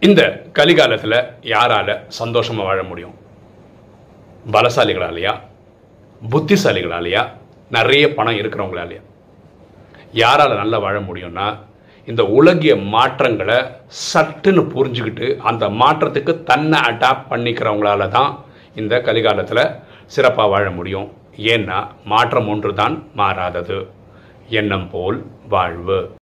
இந்த கலிகாலத்தில் யாரால சந்தோஷமாக வாழ முடியும்? பலசாலிகளாலையா? புத்திசாலிகளாலையா? நிறைய பணம் இருக்கிறவங்களாலையா? யாரால நல்லா வாழ முடியும்னா இந்த உலகிய மாற்றங்களை சட்டுன்னு புரிஞ்சுக்கிட்டு அந்த மாற்றத்துக்கு தன்னை அடாப்ட் பண்ணிக்கிறவங்களால தான் இந்த கலிகாலத்தில் சிறப்பாக வாழ முடியும். ஏன்னா மாற்றம் ஒன்று தான் மாறாதது. எண்ணம் போல் வாழ்வு.